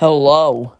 Hello.